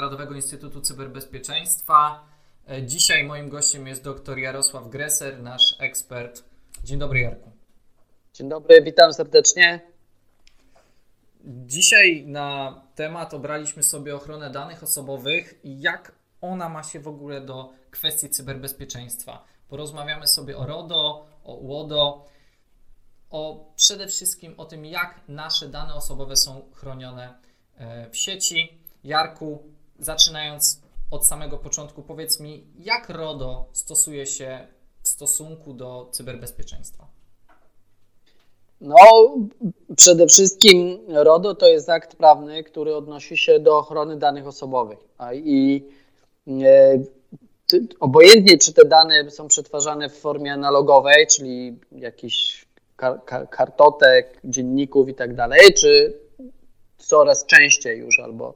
Narodowego Instytutu Cyberbezpieczeństwa. E, dzisiaj moim gościem jest dr Jarosław Greser, nasz ekspert. Dzień dobry, Jarku. Dzień dobry, witam serdecznie. Dzisiaj na temat obraliśmy sobie ochronę danych osobowych i jak ona ma się w ogóle do kwestii cyberbezpieczeństwa. Porozmawiamy sobie o RODO, o UODO, o przede wszystkim o tym, jak nasze dane osobowe są chronione e, w sieci. Jarku, zaczynając od samego początku, powiedz mi, jak RODO stosuje się w stosunku do cyberbezpieczeństwa? No, przede wszystkim RODO to jest akt prawny, który odnosi się do ochrony danych osobowych. I e, obojętnie, czy te dane są przetwarzane w formie analogowej, czyli jakichś kartotek, dzienników i tak dalej, czy coraz częściej już albo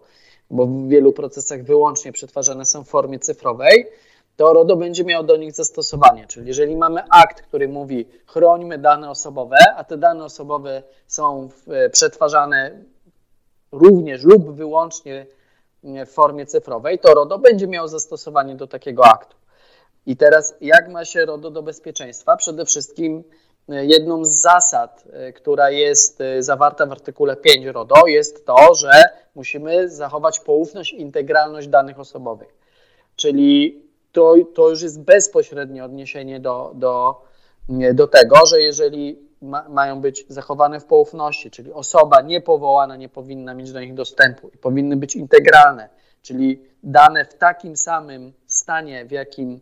bo w wielu procesach wyłącznie przetwarzane są w formie cyfrowej, to RODO będzie miało do nich zastosowanie. Czyli jeżeli mamy akt, który mówi chrońmy dane osobowe, a te dane osobowe są e, przetwarzane również lub wyłącznie w formie cyfrowej, to RODO będzie miało zastosowanie do takiego aktu. I teraz jak ma się RODO do bezpieczeństwa? Przede wszystkim e, jedną z zasad, e, która jest zawarta w artykule 5 RODO jest to, że musimy zachować poufność i integralność danych osobowych. Czyli to, to już jest bezpośrednie odniesienie do, do, do tego, że jeżeli ma, mają być zachowane w poufności, czyli osoba niepowołana nie powinna mieć do nich dostępu i powinny być integralne, czyli dane w takim samym stanie, w jakim, e,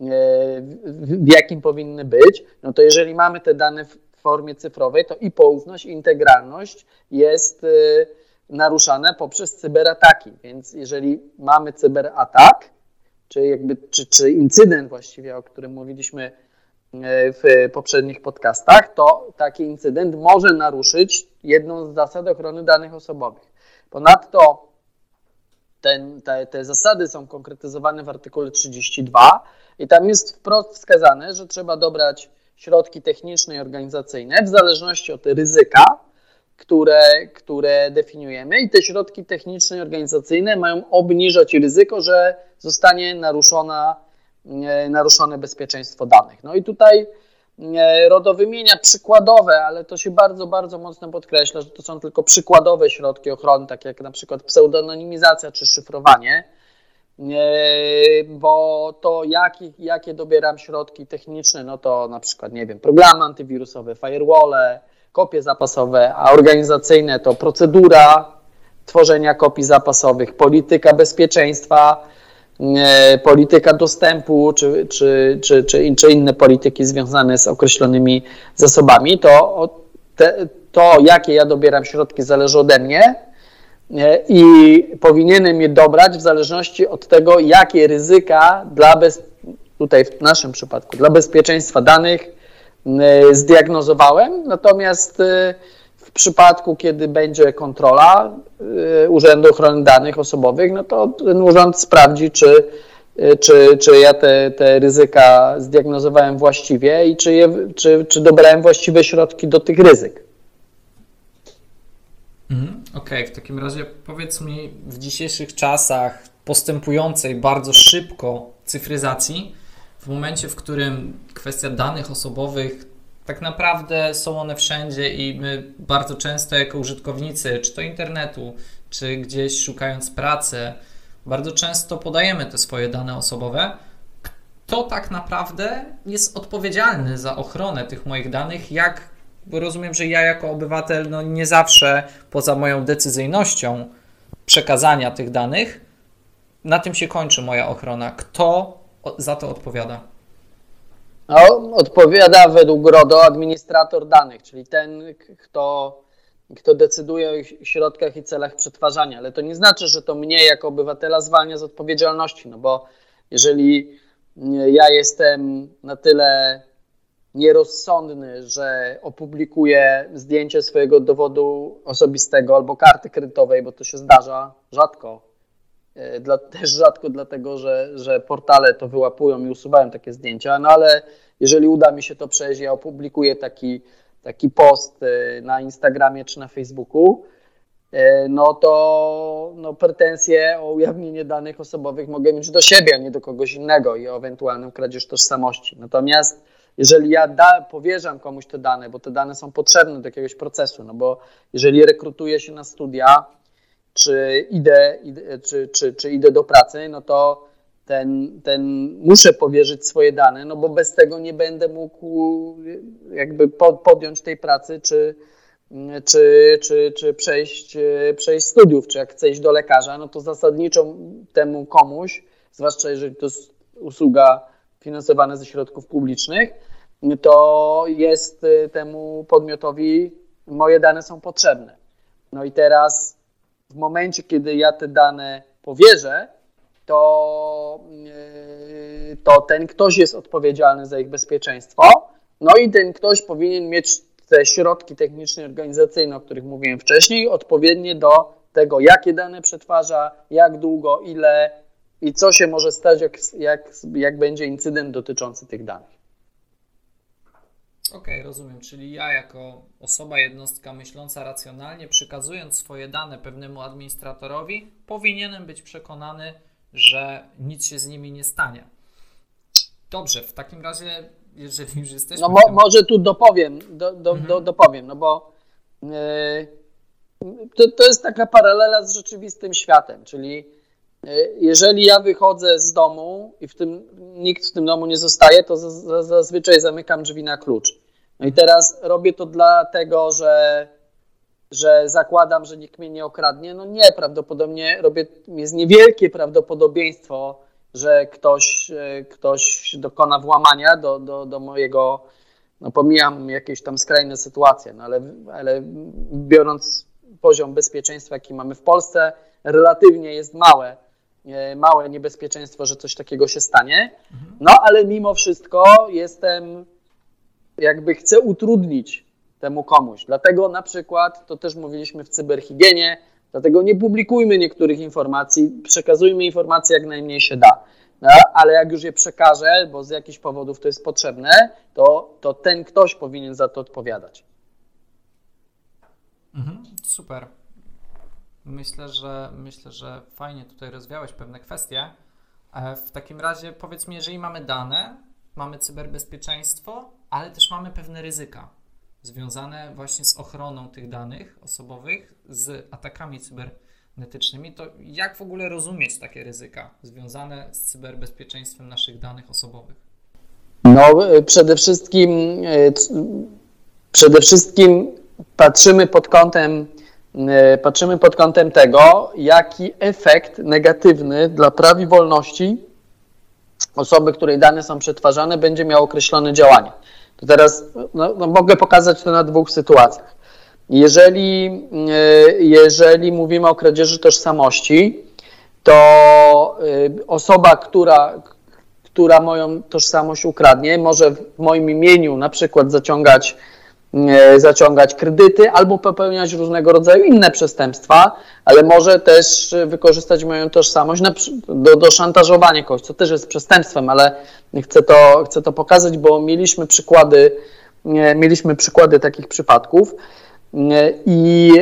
w jakim powinny być, no to jeżeli mamy te dane w formie cyfrowej, to i poufność, i integralność jest e, naruszane poprzez cyberataki. Więc jeżeli mamy cyberatak, czy, jakby, czy, czy incydent właściwie, o którym mówiliśmy e, w poprzednich podcastach, to taki incydent może naruszyć jedną z zasad ochrony danych osobowych. Ponadto ten, te, te zasady są konkretyzowane w artykule 32 i tam jest wprost wskazane, że trzeba dobrać środki techniczne i organizacyjne w zależności od ryzyka, które, które definiujemy i te środki techniczne i organizacyjne mają obniżać ryzyko, że zostanie naruszona, e, naruszone bezpieczeństwo danych. No i tutaj RODO wymienia przykładowe, ale to się bardzo, bardzo mocno podkreśla, że to są tylko przykładowe środki ochrony, takie jak na przykład pseudonimizacja czy szyfrowanie, e, bo to jakie, jakie dobieram środki techniczne, no to na przykład, nie wiem, programy antywirusowe, firewall, kopie zapasowe, a organizacyjne to procedura tworzenia kopii zapasowych, polityka bezpieczeństwa, e, polityka dostępu czy, czy, czy, czy, czy inne polityki związane z określonymi zasobami, to, te, to jakie ja dobieram środki zależy ode mnie i powinienem je dobrać w zależności od tego, jakie ryzyka dla bez, tutaj w naszym przypadku, dla bezpieczeństwa danych zdiagnozowałem, natomiast y, przypadku, kiedy będzie kontrola y, Urzędu Ochrony Danych Osobowych, no to ten urząd sprawdzi, czy, czy, czy ja te, te ryzyka zdiagnozowałem właściwie i czy, je, czy, czy dobrałem właściwe środki do tych ryzyk. Mhm, okej, okay, w takim razie powiedz mi, w dzisiejszych czasach postępującej bardzo szybko cyfryzacji, w momencie, w którym kwestia danych osobowych tak naprawdę są one wszędzie i my bardzo często jako użytkownicy, czy to internetu, czy gdzieś szukając pracy, bardzo często podajemy te swoje dane osobowe. Kto tak naprawdę jest odpowiedzialny za ochronę tych moich danych? Jak, bo rozumiem, że ja jako obywatel no nie zawsze poza moją decyzyjnością przekazania tych danych, na tym się kończy moja ochrona. Kto za to odpowiada? No, odpowiada według RODO administrator danych, czyli ten, kto, kto decyduje o środkach i celach przetwarzania. Ale to nie znaczy, że to mnie jako obywatela zwalnia z odpowiedzialności, no bo jeżeli ja jestem na tyle nierozsądny, że opublikuję zdjęcie swojego dowodu osobistego albo karty kredytowej, bo to się zdarza rzadko, dla, też rzadko dlatego, że, że portale to wyłapują i usuwają takie zdjęcia, no ale jeżeli uda mi się to przejść, ja opublikuję taki, taki post e, na Instagramie czy na Facebooku, no to no, pretensje o ujawnienie danych osobowych mogę mieć do siebie, a nie do kogoś innego i o ewentualną kradzież tożsamości. Natomiast jeżeli ja da, powierzam komuś te dane, bo te dane są potrzebne do jakiegoś procesu, no bo jeżeli rekrutuję się na studia, czy idę, czy, czy, czy idę do pracy, no to ten, ten muszę powierzyć swoje dane, no bo bez tego nie będę mógł jakby podjąć tej pracy, czy, czy, czy, czy przejść, przejść studiów, czy jak chcę iść do lekarza, no to zasadniczo temu komuś, zwłaszcza jeżeli to jest usługa finansowana ze środków publicznych, to jest temu podmiotowi moje dane są potrzebne. No i teraz w momencie, kiedy ja te dane powierzę, to, yy, to ten ktoś jest odpowiedzialny za ich bezpieczeństwo. No i ten ktoś powinien mieć te środki techniczne organizacyjne, o których mówiłem wcześniej, odpowiednie do tego, jakie dane przetwarza, jak długo, ile i co się może stać, jak, jak, jak będzie incydent dotyczący tych danych. Okej, okay, rozumiem. Czyli ja, jako osoba, jednostka myśląca racjonalnie, przekazując swoje dane pewnemu administratorowi, powinienem być przekonany, że nic się z nimi nie stanie. Dobrze, w takim razie, jeżeli już jesteśmy. No mo, tym... może tu dopowiem, do, do, mhm. do, dopowiem, no bo yy, to, to jest taka paralela z rzeczywistym światem, czyli jeżeli ja wychodzę z domu i w tym nikt w tym domu nie zostaje, to zazwyczaj zamykam drzwi na klucz. No i teraz robię to dlatego, że że zakładam, że nikt mnie nie okradnie. No nie, prawdopodobnie robię, jest niewielkie prawdopodobieństwo, że ktoś, e, ktoś dokona włamania do, do, do mojego, no pomijam jakieś tam skrajne sytuacje, no ale, ale biorąc poziom bezpieczeństwa, jaki mamy w Polsce, relatywnie jest małe, e, małe niebezpieczeństwo, że coś takiego się stanie. Mhm. No ale mimo wszystko jestem, jakby chcę utrudnić temu komuś. Dlatego na przykład, to też mówiliśmy w cyberhigienie, dlatego nie publikujmy niektórych informacji, przekazujmy informacje jak najmniej się da. No, ale jak już je przekażę, bo z jakichś powodów to jest potrzebne, to, to ten ktoś powinien za to odpowiadać. Mhm, super. Myślę, że myślę, że fajnie tutaj rozwiałeś pewne kwestie. E, w takim razie powiedz mi, jeżeli mamy dane, mamy cyberbezpieczeństwo, ale też mamy pewne ryzyka związane właśnie z ochroną tych danych osobowych, z atakami cybernetycznymi, to jak w ogóle rozumieć takie ryzyka związane z cyberbezpieczeństwem naszych danych osobowych? No, e, przede wszystkim, e, przede wszystkim patrzymy pod kątem patrzymy pod kątem tego, jaki efekt negatywny dla praw i wolności osoby, której dane są przetwarzane, będzie miał określone działanie. To teraz no, no mogę pokazać to na dwóch sytuacjach. Jeżeli, e, jeżeli mówimy o kradzieży tożsamości, to e, osoba, która, która moją tożsamość ukradnie, może w moim imieniu na przykład zaciągać E, zaciągać kredyty albo popełniać różnego rodzaju inne przestępstwa, ale może też wykorzystać moją tożsamość do, do szantażowania kogoś, co też jest przestępstwem, ale chcę to, chcę to pokazać, bo mieliśmy przykłady, e, mieliśmy przykłady takich przypadków e, i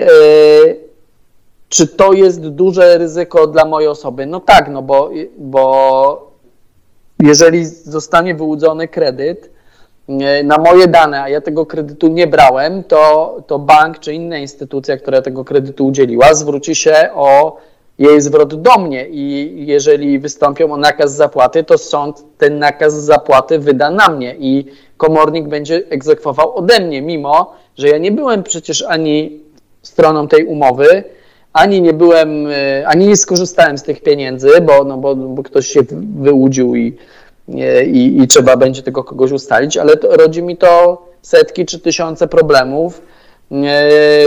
czy to jest duże ryzyko dla mojej osoby? No tak, no bo, bo jeżeli zostanie wyłudzony kredyt, na moje dane, a ja tego kredytu nie brałem, to, to bank czy inna instytucja, która tego kredytu udzieliła, zwróci się o jej zwrot do mnie i jeżeli wystąpią o nakaz zapłaty, to sąd ten nakaz zapłaty wyda na mnie i komornik będzie egzekwował ode mnie, mimo że ja nie byłem przecież ani stroną tej umowy, ani nie byłem, e, ani nie skorzystałem z tych pieniędzy, bo, no bo, bo ktoś się wyłudził i, i, i trzeba będzie tego kogoś ustalić, ale to, rodzi mi to setki czy tysiące problemów,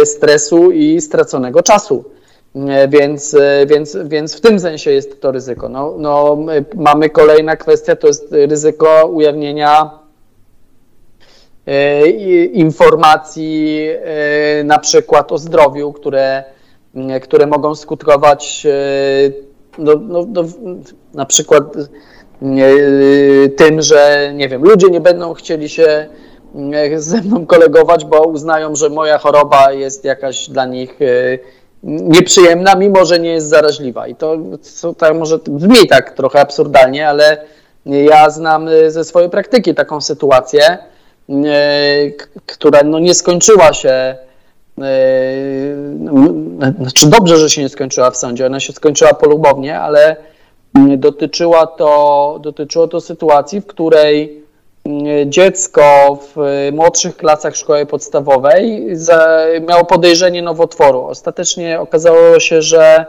stresu i straconego czasu. Więc, więc, więc w tym sensie jest to ryzyko. No, no, mamy kolejna kwestia, to jest ryzyko ujawnienia e, informacji e, na przykład o zdrowiu, które, które mogą skutkować no, no, no, na przykład tym, że nie wiem, ludzie nie będą chcieli się ze mną kolegować, bo uznają, że moja choroba jest jakaś dla nich nieprzyjemna, mimo że nie jest zaraźliwa. I to, to tak może brzmi tak trochę absurdalnie, ale ja znam y, ze swojej praktyki taką sytuację, y, która no nie skończyła się, y, znaczy dobrze, że się nie skończyła w sądzie, ona się skończyła polubownie, ale dotyczyła to, dotyczyło to sytuacji, w której dziecko w młodszych klasach szkoły podstawowej miało podejrzenie nowotworu. Ostatecznie okazało się, że,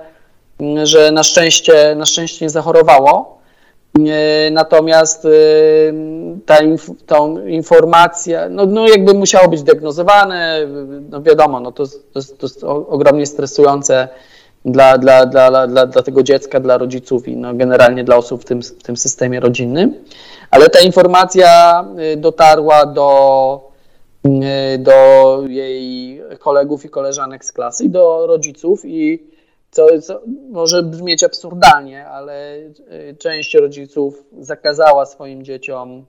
że na, szczęście, na szczęście nie zachorowało. Natomiast y, ta, tą informacja, no, no jakby musiało być diagnozowane, no wiadomo, no to, to, to jest ogromnie stresujące dla, dla, dla, dla, dla tego dziecka, dla rodziców i no generalnie dla osób w tym, w tym systemie rodzinnym. Ale ta informacja y, dotarła do, y, do jej kolegów i koleżanek z klasy do rodziców i co, co może brzmieć absurdalnie, ale y, część rodziców zakazała swoim dzieciom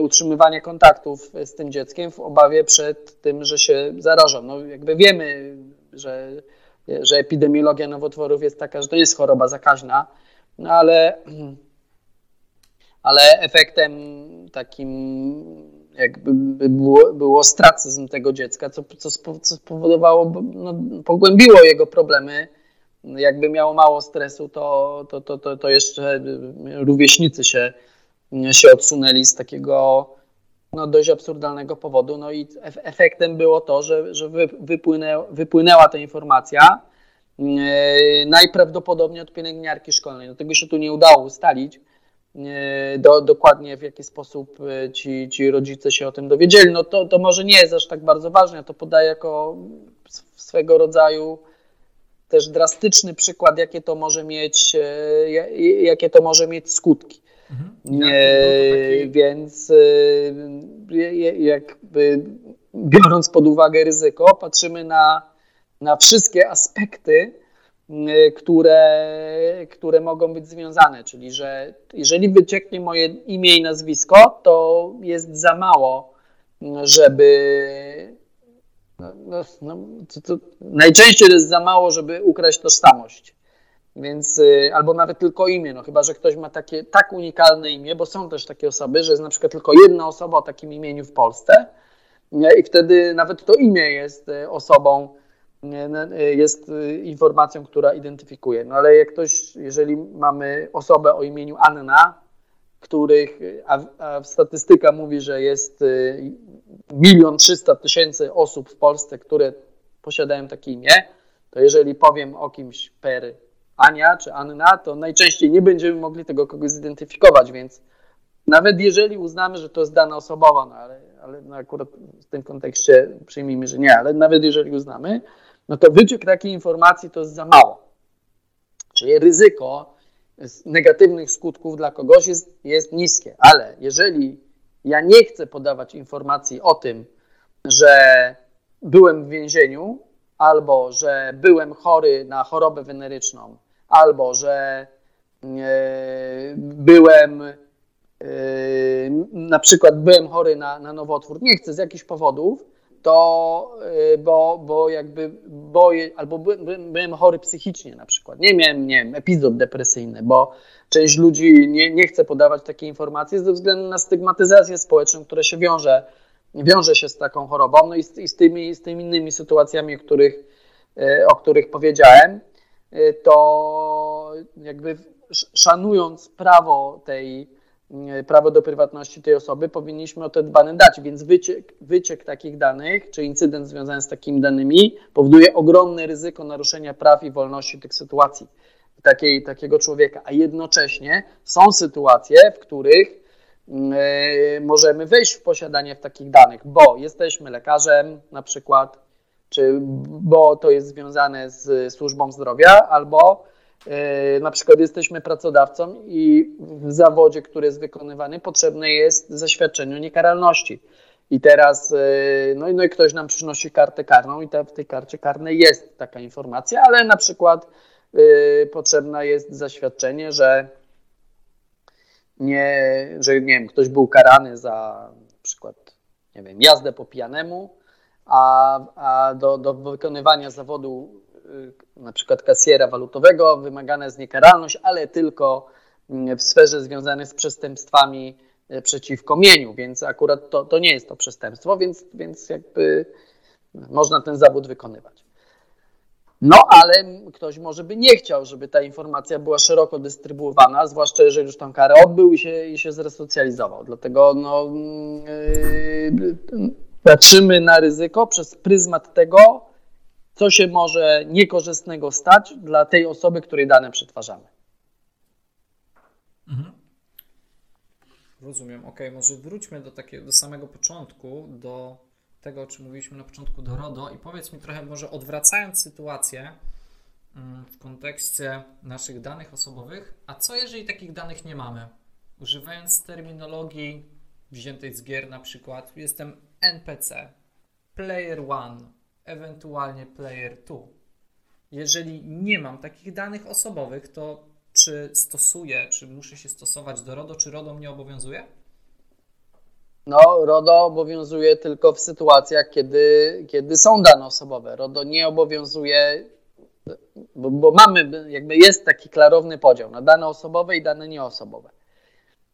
utrzymywania kontaktów z tym dzieckiem w obawie przed tym, że się zarażą. No jakby wiemy, że, że epidemiologia nowotworów jest taka, że to jest choroba zakaźna, no ale ale efektem takim jakby było, było ostracyzm tego dziecka, co, co, spowodowało, no, pogłębiło jego problemy. Jakby miało mało stresu, to, to, to, to, to jeszcze rówieśnicy się, się odsunęli z takiego no, dość absurdalnego powodu. No i efektem było to, że, że wypłynęła, wypłynęła ta informacja e, najprawdopodobniej od pielęgniarki szkolnej. No, tego się tu nie udało ustalić, do, dokładnie w jaki sposób e, ci, ci rodzice się o tym dowiedzieli, no to, to może nie jest aż tak bardzo ważne. Ja to podaję jako swego rodzaju też drastyczny przykład, jakie to może mieć, jakie to może mieć skutki. Mhm. taki... Więc jakby biorąc pod uwagę ryzyko, patrzymy na, na wszystkie aspekty Y, które, które mogą być związane, czyli że jeżeli wycieknie moje imię i nazwisko, to jest za mało, żeby. No, no, no to, to najczęściej jest za mało, żeby ukraść tożsamość. Więc y, albo nawet tylko imię, no chyba, że ktoś ma takie tak unikalne imię, bo są też takie osoby, że jest na przykład tylko jedna osoba o takim imieniu w Polsce i wtedy nawet to imię jest y, osobą jest y, informacją, która identyfikuje. No ale jak ktoś, jeżeli mamy osobę o imieniu Anna, których, a, a statystyka mówi, że jest milion trzysta tysięcy osób w Polsce, które posiadają takie imię, to jeżeli powiem o kimś per Ania czy Anna, to najczęściej nie będziemy mogli tego kogoś zidentyfikować, więc nawet jeżeli uznamy, że to jest dana osobowa, no ale, ale no akurat w tym kontekście przyjmijmy, że nie, ale nawet jeżeli uznamy, no to wyciek takiej informacji to jest za mało. Czyli ryzyko negatywnych skutków dla kogoś jest, jest niskie, ale jeżeli ja nie chcę podawać informacji o tym, że byłem w więzieniu, albo że byłem chory na chorobę weneryczną, albo że e, byłem e, na przykład byłem chory na, na nowotwór, nie chcę z jakichś powodów, to, y, bo, bo jakby boję, albo byłem, byłem chory psychicznie na przykład, nie miałem, nie wiem, epizod depresyjny, bo część ludzi nie, nie chce podawać takiej informacji ze względu na stygmatyzację społeczną, która się wiąże, wiąże się z taką chorobą, no i z, i z, tymi, z tymi innymi sytuacjami, o których, o których powiedziałem, to jakby szanując prawo tej E, prawo do prywatności tej osoby, powinniśmy o te dane dać, więc wyciek, wyciek takich danych, czy incydent związany z takimi danymi powoduje ogromne ryzyko naruszenia praw i wolności tych sytuacji takiej, takiego człowieka, a jednocześnie są sytuacje, w których e, możemy wejść w posiadanie w takich danych, bo jesteśmy lekarzem na przykład, czy bo to jest związane z służbą zdrowia, albo E, na przykład jesteśmy pracodawcą i w zawodzie, który jest wykonywany, potrzebne jest zaświadczenie o niekaralności. I teraz, e, no i, no i ktoś nam przynosi kartę karną i ta, w tej karcie karnej jest taka informacja, ale na przykład y, potrzebne jest zaświadczenie, że nie, że nie wiem, ktoś był karany za na przykład, nie wiem, jazdę po pijanemu, a, a do, do wykonywania zawodu na przykład kasjera walutowego, wymagana jest niekaralność, ale tylko w sferze związanej z przestępstwami przeciwko mieniu, więc akurat to, to nie jest to przestępstwo, więc, więc jakby można ten zawód wykonywać. No, ale ktoś może by nie chciał, żeby ta informacja była szeroko dystrybuowana, zwłaszcza jeżeli już tą karę odbył i się, i się zresocjalizował. Dlatego no, yy, patrzymy na ryzyko przez pryzmat tego, co się może niekorzystnego stać dla tej osoby, której dane przetwarzamy. Mhm. Rozumiem. Ok, może wróćmy do takiego, do samego początku, do tego, o czym mówiliśmy na początku do RODO i powiedz mi trochę, może odwracając sytuację mm, w kontekście naszych danych osobowych, a co jeżeli takich danych nie mamy? Używając terminologii wziętej z gier na przykład, jestem NPC, Player One, ewentualnie Player Two. Jeżeli nie mam takich danych osobowych, to czy stosuję, czy muszę się stosować do RODO, czy RODO mnie obowiązuje? No, RODO obowiązuje tylko w sytuacjach, kiedy, kiedy są dane osobowe. RODO nie obowiązuje, bo, bo mamy, jakby jest taki klarowny podział na dane osobowe i dane nieosobowe.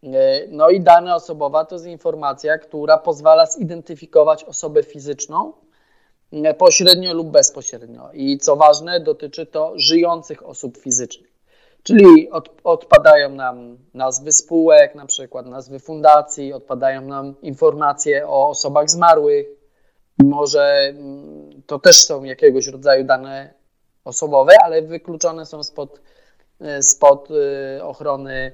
E, no i dane osobowa to jest informacja, która pozwala zidentyfikować osobę fizyczną e, pośrednio lub bezpośrednio. I co ważne, dotyczy to żyjących osób fizycznych. Czyli od, odpadają nam nazwy spółek, na przykład nazwy fundacji, odpadają nam informacje o osobach zmarłych. Może mm, to też są jakiegoś rodzaju dane osobowe, ale wykluczone są spod, e, spod ochrony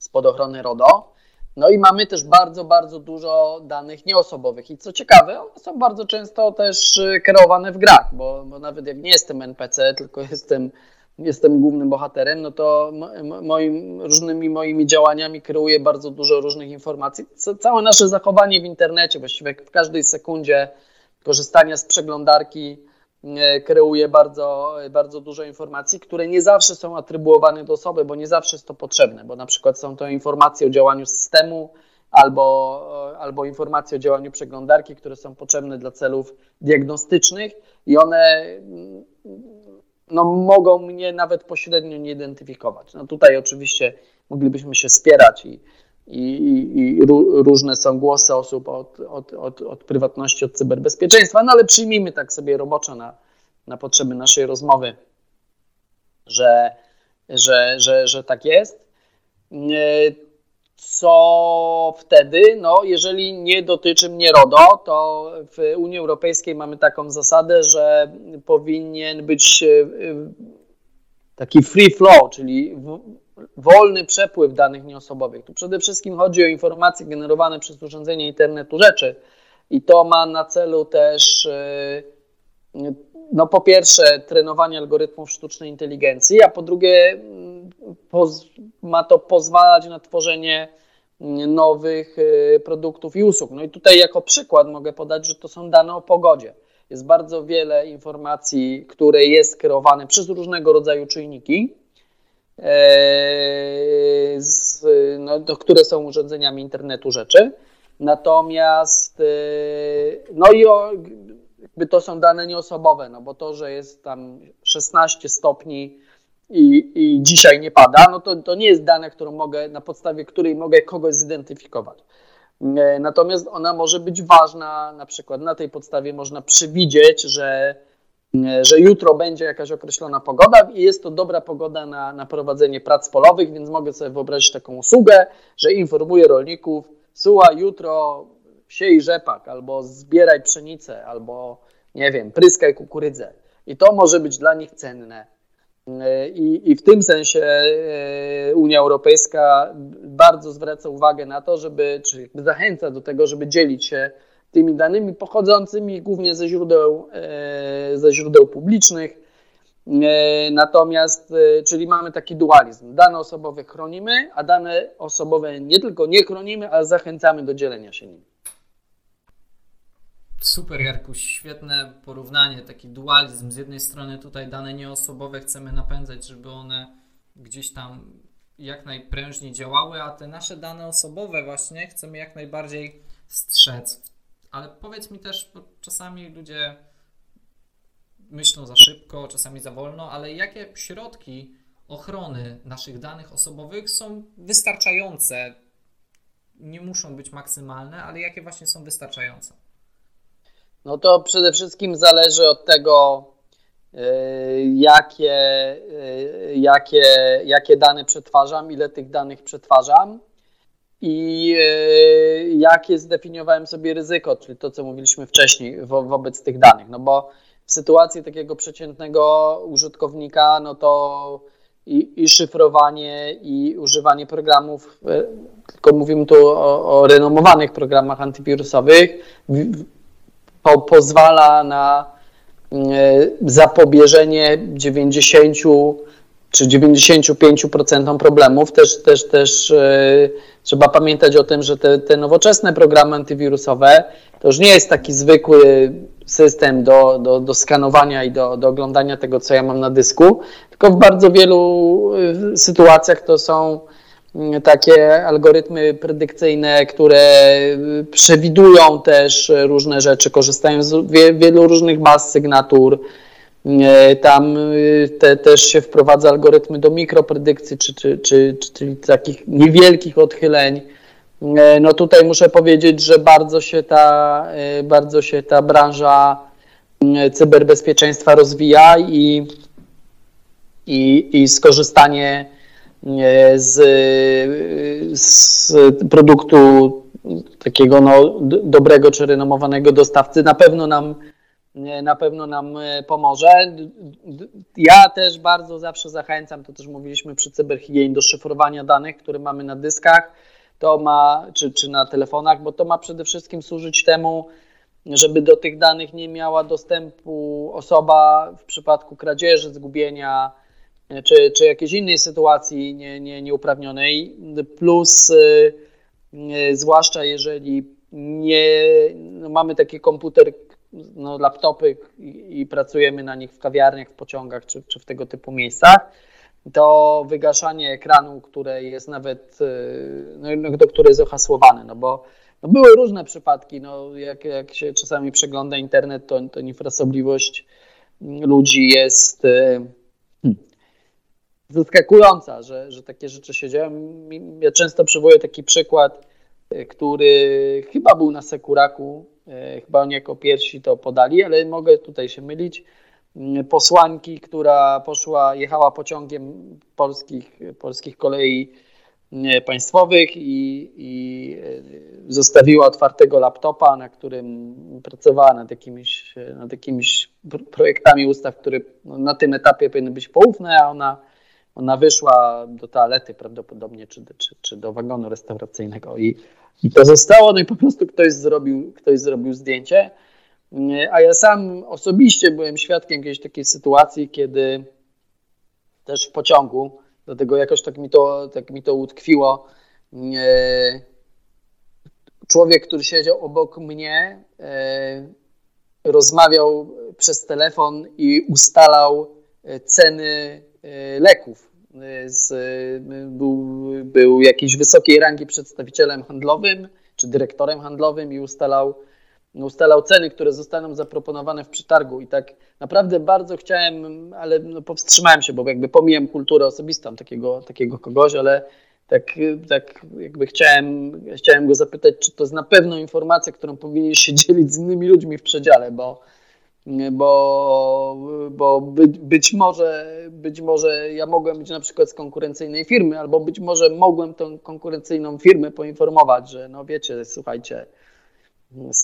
spod ochrony RODO. No i mamy też bardzo, bardzo dużo danych nieosobowych. I co ciekawe, one są bardzo często też e, kreowane w grach, bo, bo nawet jak nie jestem NPC, tylko jestem jestem głównym bohaterem, no to moim, różnymi moimi działaniami kreuję bardzo dużo różnych informacji. Całe nasze zachowanie w internecie, właściwie w każdej sekundzie korzystania z przeglądarki kreuje bardzo, bardzo dużo informacji, które nie zawsze są atrybuowane do osoby, bo nie zawsze jest to potrzebne, bo na przykład są to informacje o działaniu systemu albo, albo informacje o działaniu przeglądarki, które są potrzebne dla celów diagnostycznych i one no, mogą mnie nawet pośrednio nie identyfikować. No tutaj oczywiście moglibyśmy się spierać i, i, i różne są głosy osób od, od, od, od, prywatności, od cyberbezpieczeństwa, no ale przyjmijmy tak sobie roboczo na, na potrzeby naszej rozmowy, że, że, że, że tak jest. Co wtedy, no jeżeli nie dotyczy mnie RODO, to w Unii Europejskiej mamy taką zasadę, że powinien być e, taki free flow, czyli wolny przepływ danych nieosobowych. Tu przede wszystkim chodzi o informacje generowane przez urządzenie internetu rzeczy i to ma na celu też e, no po pierwsze trenowanie algorytmów sztucznej inteligencji, a po drugie ma to pozwalać na tworzenie nowych y, produktów i usług. No i tutaj jako przykład mogę podać, że to są dane o pogodzie. Jest bardzo wiele informacji, które jest kreowane przez różnego rodzaju czujniki, e, z, no, to, które są urządzeniami internetu rzeczy. Natomiast y, no i o, to są dane nieosobowe, no bo to, że jest tam 16 stopni i, i dzisiaj nie pada, no to, to nie jest dane, którą mogę, na podstawie której mogę kogoś zidentyfikować. E, natomiast ona może być ważna, na przykład na tej podstawie można przewidzieć, że, e, że jutro będzie jakaś określona pogoda i jest to dobra pogoda na, na prowadzenie prac polowych, więc mogę sobie wyobrazić taką usługę, że informuję rolników, słuchaj, jutro siej rzepak, albo zbieraj pszenicę, albo nie wiem, pryskaj kukurydzę. I to może być dla nich cenne. I, I, w tym sensie e, Unia Europejska bardzo zwraca uwagę na to, żeby, czy zachęca do tego, żeby dzielić się tymi danymi pochodzącymi głównie ze źródeł, e, ze źródeł publicznych. E, natomiast, czyli mamy taki dualizm. Dane osobowe chronimy, a dane osobowe nie tylko nie chronimy, ale zachęcamy do dzielenia się nimi. Super, Jarku, świetne porównanie, taki dualizm. Z jednej strony tutaj dane nieosobowe chcemy napędzać, żeby one gdzieś tam jak najprężniej działały, a te nasze dane osobowe właśnie chcemy jak najbardziej strzec. Ale powiedz mi też, bo czasami ludzie myślą za szybko, czasami za wolno, ale jakie środki ochrony naszych danych osobowych są wystarczające? Nie muszą być maksymalne, ale jakie właśnie są wystarczające? No to przede wszystkim zależy od tego, y, jakie, y, jakie, jakie dane przetwarzam, ile tych danych przetwarzam i y, jakie zdefiniowałem sobie ryzyko, czyli to, co mówiliśmy wcześniej wo wobec tych danych. No bo w sytuacji takiego przeciętnego użytkownika, no to i, i szyfrowanie, i używanie programów, tylko mówimy tu o, o renomowanych programach antywirusowych, po, pozwala na e, zapobieżenie 90 czy 95% problemów. Też, też, też e, trzeba pamiętać o tym, że te, te nowoczesne programy antywirusowe to już nie jest taki zwykły system do, do, do skanowania i do, do oglądania tego, co ja mam na dysku, tylko w bardzo wielu e, sytuacjach to są Mm, takie algorytmy predykcyjne, które y, przewidują też różne rzeczy, korzystają z wielu różnych baz sygnatur. Tam y, te, też się wprowadza algorytmy do mikropredykcji, czy, czy, czy, czy, czyli takich niewielkich odchyleń. No tutaj muszę powiedzieć, że bardzo się ta, bardzo się ta branża cyberbezpieczeństwa rozwija i, i, i skorzystanie z, z produktu takiego no, dobrego czy renomowanego dostawcy na pewno nam na pewno nam pomoże. Ja też bardzo zawsze zachęcam, to też mówiliśmy przy cyberhigienie, do szyfrowania danych, które mamy na dyskach, to ma, czy, czy na telefonach, bo to ma przede wszystkim służyć temu, żeby do tych danych nie miała dostępu osoba w przypadku kradzieży, zgubienia, czy, czy jakiejś innej sytuacji nie, nie, nieuprawnionej, plus y, zwłaszcza jeżeli nie no mamy taki komputer, no, laptopy i, pracujemy na nich w kawiarniach, w pociągach czy, czy w tego typu miejscach, to wygaszanie ekranu, które jest nawet, y, no, no, do które jest ohasłowane, no bo no były różne przypadki, no jak, jak się czasami przegląda internet, to, to infrasobliwość ludzi jest zaskakująca, że, że takie rzeczy się dzieją. Ja często przywołuję taki przykład, e, który chyba był na Sekuraku, chyba oni jako pierwsi to podali, ale mogę tutaj się mylić. Mm, posłanki, która poszła, jechała pociągiem polskich, polskich kolei mm, państwowych i, i e, zostawiła otwartego laptopa, na którym pracowała nad jakimiś, nad jakimiś projektami ustaw, które no, na tym etapie powinny być poufne, a ona ona wyszła do toalety prawdopodobnie, czy, czy, czy do wagonu restauracyjnego i, i to zostało, no i po prostu ktoś zrobił, ktoś zrobił zdjęcie. A ja sam osobiście byłem świadkiem jakiejś takiej sytuacji, kiedy też w pociągu, dlatego jakoś tak mi to, tak mi to utkwiło, człowiek, który siedział obok mnie, e, rozmawiał przez telefon i ustalał ceny e, leków z, był, był jakiś wysokiej rangi przedstawicielem handlowym czy dyrektorem handlowym i ustalał, ustalał ceny, które zostaną zaproponowane w przetargu. I tak naprawdę bardzo chciałem, ale no powstrzymałem się, bo jakby pomijam kulturę osobistą takiego, takiego kogoś, ale tak, tak jakby chciałem, chciałem go zapytać, czy to jest na pewno informacja, którą powinien się dzielić z innymi ludźmi w przedziale, bo bo, bo być, być, może, być może ja mogłem być na przykład z konkurencyjnej firmy, albo być może mogłem tą konkurencyjną firmę poinformować, że no wiecie, słuchajcie,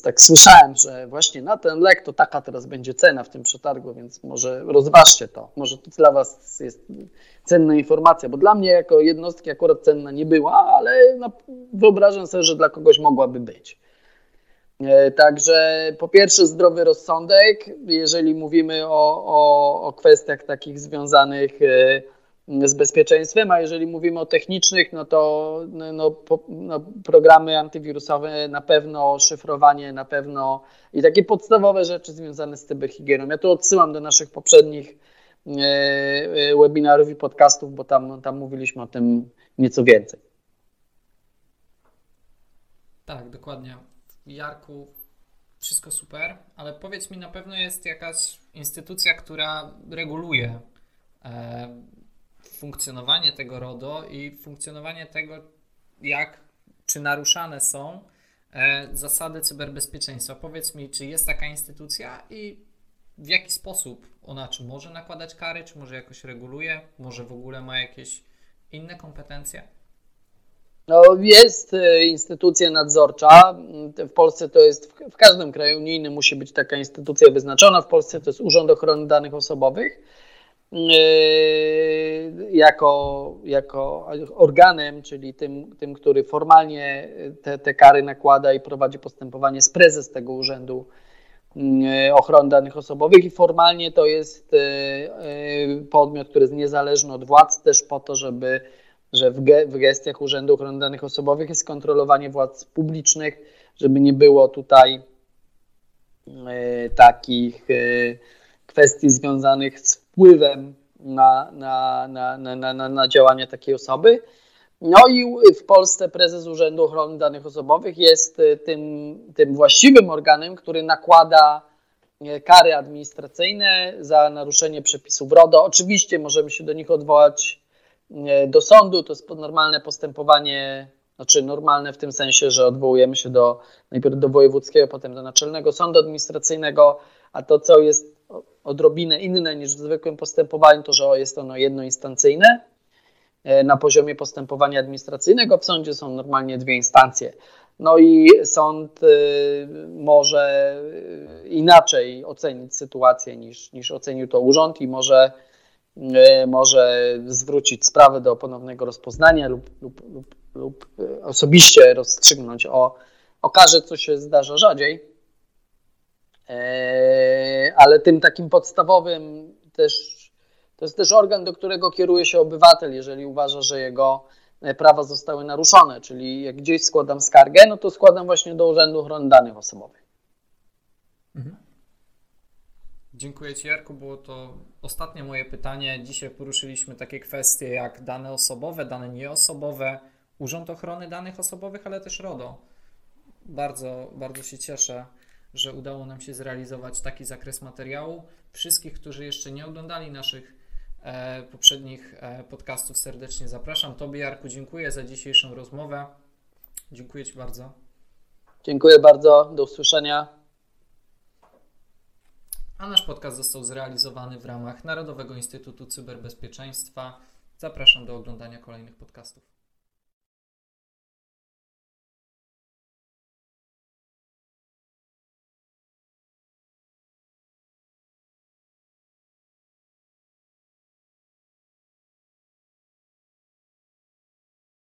tak słyszałem, że właśnie na ten lek to taka teraz będzie cena w tym przetargu, więc może rozważcie to. Może to dla Was jest cenna informacja, bo dla mnie jako jednostki akurat cenna nie była, ale no, wyobrażam sobie, że dla kogoś mogłaby być. E, także po pierwsze zdrowy rozsądek, jeżeli mówimy o, o, o kwestiach takich związanych e, z bezpieczeństwem, a jeżeli mówimy o technicznych, no to no, no, no, programy antywirusowe na pewno, szyfrowanie na pewno i takie podstawowe rzeczy związane z cyberhigieną. Ja tu odsyłam do naszych poprzednich e, webinarów i podcastów, bo tam, tam mówiliśmy o tym nieco więcej. Tak, dokładnie. Jarku, wszystko super, ale powiedz mi, na pewno jest jakaś instytucja, która reguluje e, funkcjonowanie tego RODO i funkcjonowanie tego, jak, czy naruszane są e, zasady cyberbezpieczeństwa. Powiedz mi, czy jest taka instytucja i w jaki sposób ona, czy może nakładać kary, czy może jakoś reguluje, może w ogóle ma jakieś inne kompetencje? No, jest e, instytucja nadzorcza. W Polsce to jest, w każdym kraju unijnym musi być taka instytucja wyznaczona. W Polsce to jest Urząd Ochrony Danych Osobowych. E, jako, jako organem, czyli tym, tym który formalnie te, te kary nakłada i prowadzi postępowanie, z prezes tego urzędu e, ochrony danych osobowych i formalnie to jest podmiot, który jest niezależny od władz, też po to, żeby że w, ge w gestiach Urzędu Ochrony Danych Osobowych jest kontrolowanie władz publicznych, żeby nie było tutaj e, takich e, kwestii związanych z wpływem na, na, na, na, na, na działanie takiej osoby. No i w Polsce prezes Urzędu Ochrony Danych Osobowych jest e, tym, tym właściwym organem, który nakłada kary administracyjne za naruszenie przepisów RODO. Oczywiście możemy się do nich odwołać do sądu, to jest normalne postępowanie, znaczy normalne w tym sensie, że odwołujemy się do najpierw do wojewódzkiego, potem do naczelnego sądu administracyjnego, a to, co jest odrobinę inne niż w zwykłym postępowaniu, to, że jest ono jednoinstancyjne. E, na poziomie postępowania administracyjnego w sądzie są normalnie dwie instancje. No i sąd y, może inaczej ocenić sytuację niż, niż ocenił to urząd i może E, może zwrócić sprawę do ponownego rozpoznania lub, lub, lub, lub e, osobiście rozstrzygnąć o, o karze, co się zdarza rzadziej. E, ale tym takim podstawowym też to jest też organ, do którego kieruje się obywatel, jeżeli uważa, że jego prawa zostały naruszone, czyli jak gdzieś składam skargę, no to składam właśnie do Urzędu Ochrony Danych Osobowych. Mhm. Dziękuję Ci, Jarku. Było to ostatnie moje pytanie. Dzisiaj poruszyliśmy takie kwestie jak dane osobowe, dane nieosobowe, Urząd Ochrony Danych Osobowych, ale też RODO. Bardzo, bardzo się cieszę, że udało nam się zrealizować taki zakres materiału. Wszystkich, którzy jeszcze nie oglądali naszych e, poprzednich e, podcastów, serdecznie zapraszam. Tobie, Jarku, dziękuję za dzisiejszą rozmowę. Dziękuję Ci bardzo. Dziękuję bardzo. Do usłyszenia a nasz podcast został zrealizowany w ramach Narodowego Instytutu Cyberbezpieczeństwa. Zapraszam do oglądania kolejnych podcastów.